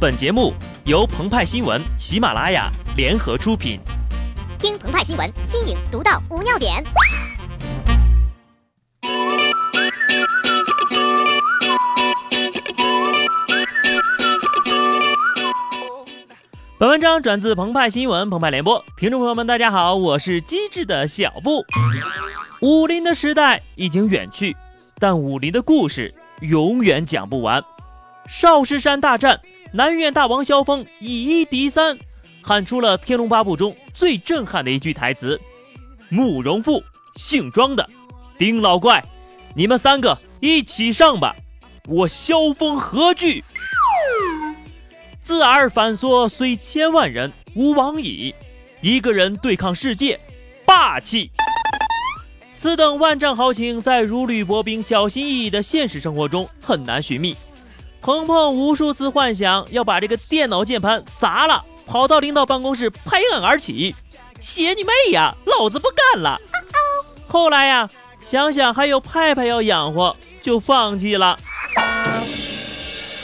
本节目由澎湃新闻、喜马拉雅联合出品。听澎湃新闻，新颖独到，无尿点。本文章转自澎湃新闻、澎湃联播，听众朋友们，大家好，我是机智的小布。武林的时代已经远去，但武林的故事永远讲不完。少室山大战，南院大王萧峰以一敌三，喊出了《天龙八部》中最震撼的一句台词：“慕容复，姓庄的，丁老怪，你们三个一起上吧，我萧峰何惧？”自尔反缩虽千万人，吾往矣。一个人对抗世界，霸气。此等万丈豪情，在如履薄冰、小心翼翼的现实生活中很难寻觅。鹏鹏无数次幻想要把这个电脑键盘砸了，跑到领导办公室拍案而起，写你妹呀！老子不干了。后来呀，想想还有派派要养活，就放弃了。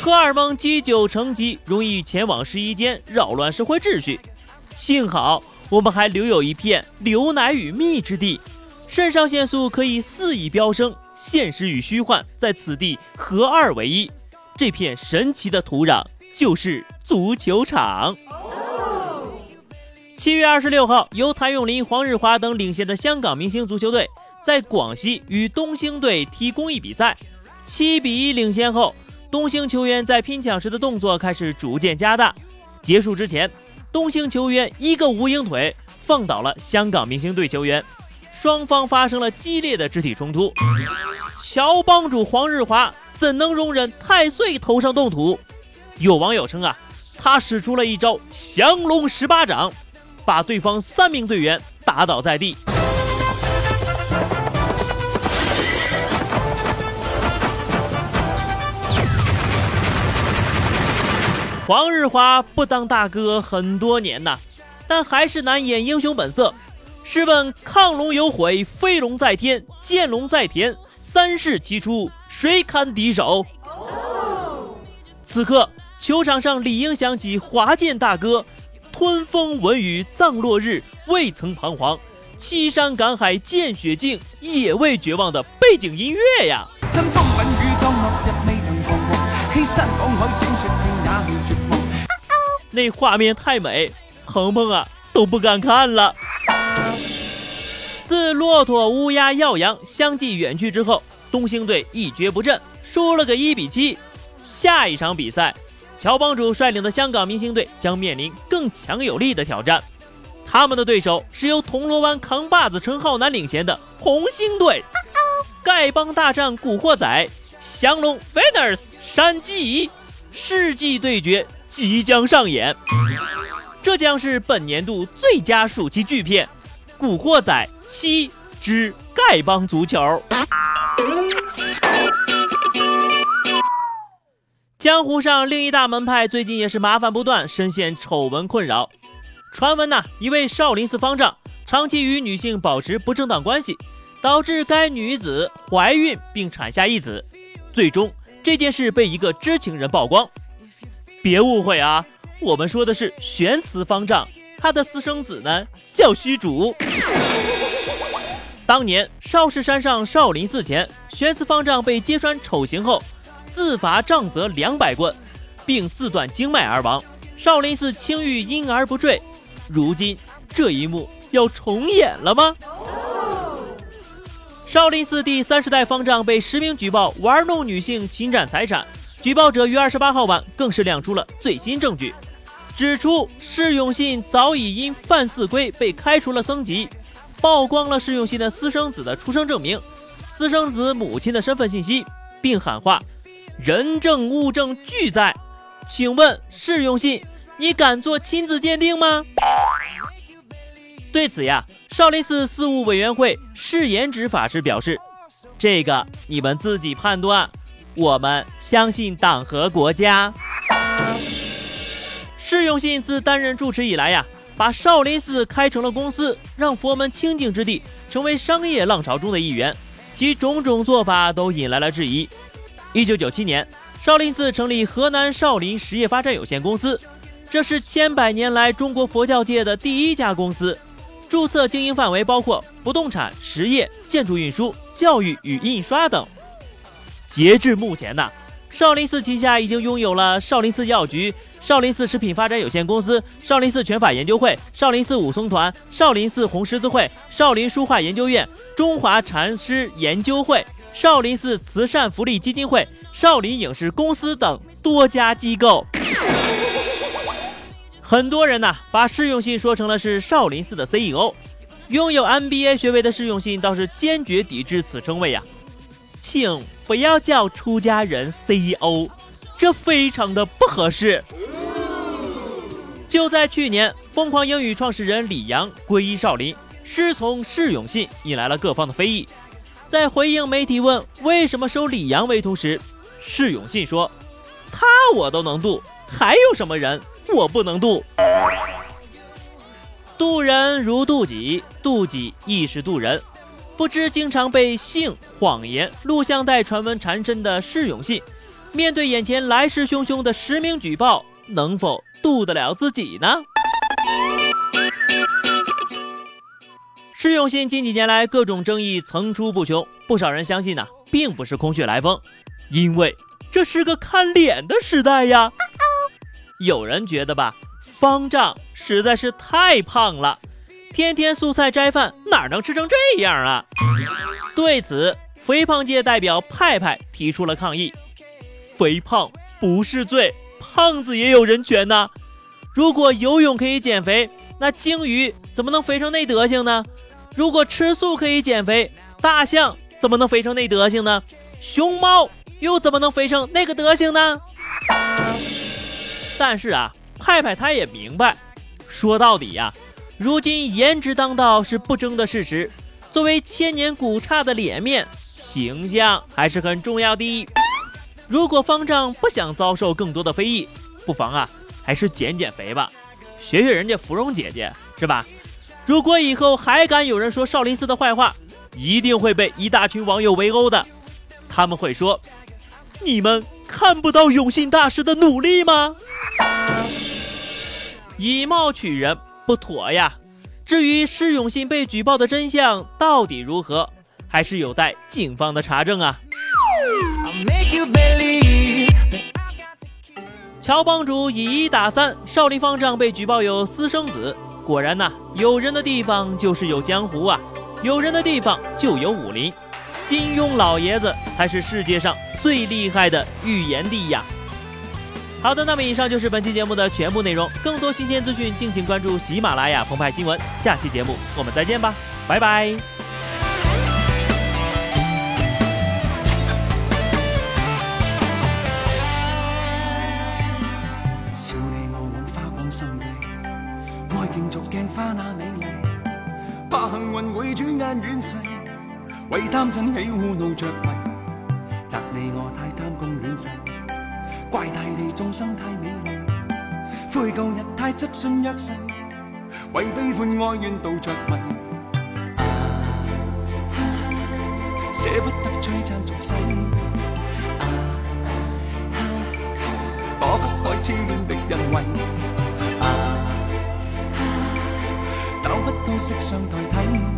荷尔蒙积久成疾，容易前往试衣间扰乱社会秩序。幸好我们还留有一片牛奶与蜜之地，肾上腺素可以肆意飙升，现实与虚幻在此地合二为一。这片神奇的土壤就是足球场。七月二十六号，由谭咏麟、黄日华等领衔的香港明星足球队在广西与东兴队踢公益比赛，七比一领先后。东兴球员在拼抢时的动作开始逐渐加大，结束之前，东兴球员一个无影腿放倒了香港明星队球员，双方发生了激烈的肢体冲突。乔帮主黄日华怎能容忍太岁头上动土？有网友称啊，他使出了一招降龙十八掌，把对方三名队员打倒在地。黄日华不当大哥很多年呐，但还是难掩英雄本色。试问亢龙有悔，飞龙在天，剑龙在田，三世齐出，谁堪敌手？此刻球场上理应响起华健大哥“吞风闻雨葬落日，未曾彷徨，七山赶海见雪径，也未绝望”的背景音乐呀。那画面太美，鹏鹏啊都不敢看了。骆驼、乌鸦、耀阳相继远去之后，东兴队一蹶不振，输了个一比七。下一场比赛，乔帮主率领的香港明星队将面临更强有力的挑战。他们的对手是由铜锣湾扛把子陈浩南领衔的红星队。丐帮大战古惑仔，降龙 Venus 山鸡，世纪对决。即将上演，这将是本年度最佳暑期巨片《古惑仔七之丐帮足球》。江湖上另一大门派最近也是麻烦不断，深陷丑闻困扰。传闻呐，一位少林寺方丈长期与女性保持不正当关系，导致该女子怀孕并产下一子。最终，这件事被一个知情人曝光。别误会啊，我们说的是玄慈方丈，他的私生子呢叫虚竹。当年少室山上少林寺前，玄慈方丈被揭穿丑行后，自罚杖责两百棍，并自断经脉而亡。少林寺清誉因而不坠。如今这一幕要重演了吗？少林寺第三十代方丈被实名举报玩弄女性、侵占财产。举报者于二十八号晚更是亮出了最新证据，指出释永信早已因犯寺规被开除了僧籍，曝光了释永信的私生子的出生证明、私生子母亲的身份信息，并喊话：“人证物证俱在，请问释永信，你敢做亲子鉴定吗？”对此呀，少林寺事务委员会释延直法师表示：“这个你们自己判断。”我们相信党和国家。释永信自担任住持以来呀，把少林寺开成了公司，让佛门清净之地成为商业浪潮中的一员，其种种做法都引来了质疑。一九九七年，少林寺成立河南少林实业发展有限公司，这是千百年来中国佛教界的第一家公司，注册经营范围包括不动产、实业、建筑运输、教育与印刷等。截至目前呢，少林寺旗下已经拥有了少林寺药局、少林寺食品发展有限公司、少林寺拳法研究会、少林寺武松团、少林寺红十字会、少林书画研究院、中华禅师研究会。少林寺慈善福利基金会、少林影视公司等多家机构，很多人呢把释永信说成了是少林寺的 CEO，拥有 MBA 学位的释永信倒是坚决抵制此称谓呀，请不要叫出家人 CEO，这非常的不合适。就在去年，疯狂英语创始人李阳皈依少林，师从释永信，引来了各方的非议。在回应媒体问为什么收李阳为徒时，释永信说：“他我都能渡，还有什么人我不能渡？渡人如渡己，渡己亦是渡人。不知经常被性、谎言、录像带传闻缠身的释永信，面对眼前来势汹汹的实名举报，能否渡得了自己呢？”释永信近几年来各种争议层出不穷，不少人相信呢，并不是空穴来风，因为这是个看脸的时代呀。有人觉得吧，方丈实在是太胖了，天天素菜斋饭，哪能吃成这样啊？对此，肥胖界代表派派提出了抗议：肥胖不是罪，胖子也有人权呐。如果游泳可以减肥，那鲸鱼怎么能肥成那德行呢？如果吃素可以减肥，大象怎么能肥成那德行呢？熊猫又怎么能肥成那个德行呢？但是啊，派派他也明白，说到底呀，如今颜值当道是不争的事实。作为千年古刹的脸面，形象还是很重要的。如果方丈不想遭受更多的非议，不妨啊，还是减减肥吧，学学人家芙蓉姐姐，是吧？如果以后还敢有人说少林寺的坏话，一定会被一大群网友围殴的。他们会说：“你们看不到永信大师的努力吗？”以貌取人不妥呀。至于施永信被举报的真相到底如何，还是有待警方的查证啊。乔帮主以一打三，少林方丈被举报有私生子。果然呐，有人的地方就是有江湖啊，有人的地方就有武林。金庸老爷子才是世界上最厉害的预言帝呀！好的，那么以上就是本期节目的全部内容。更多新鲜资讯，敬请关注喜马拉雅澎湃新闻。下期节目我们再见吧，拜拜。花那美丽，怕幸运会转眼远逝，为贪嗔喜恶怒着迷，责你我太贪功恋势，怪大地众生太美丽，悔旧日太执信约誓，为悲欢哀怨妒着迷，舍不得璀璨俗世，躲不开痴恋的人色相代替。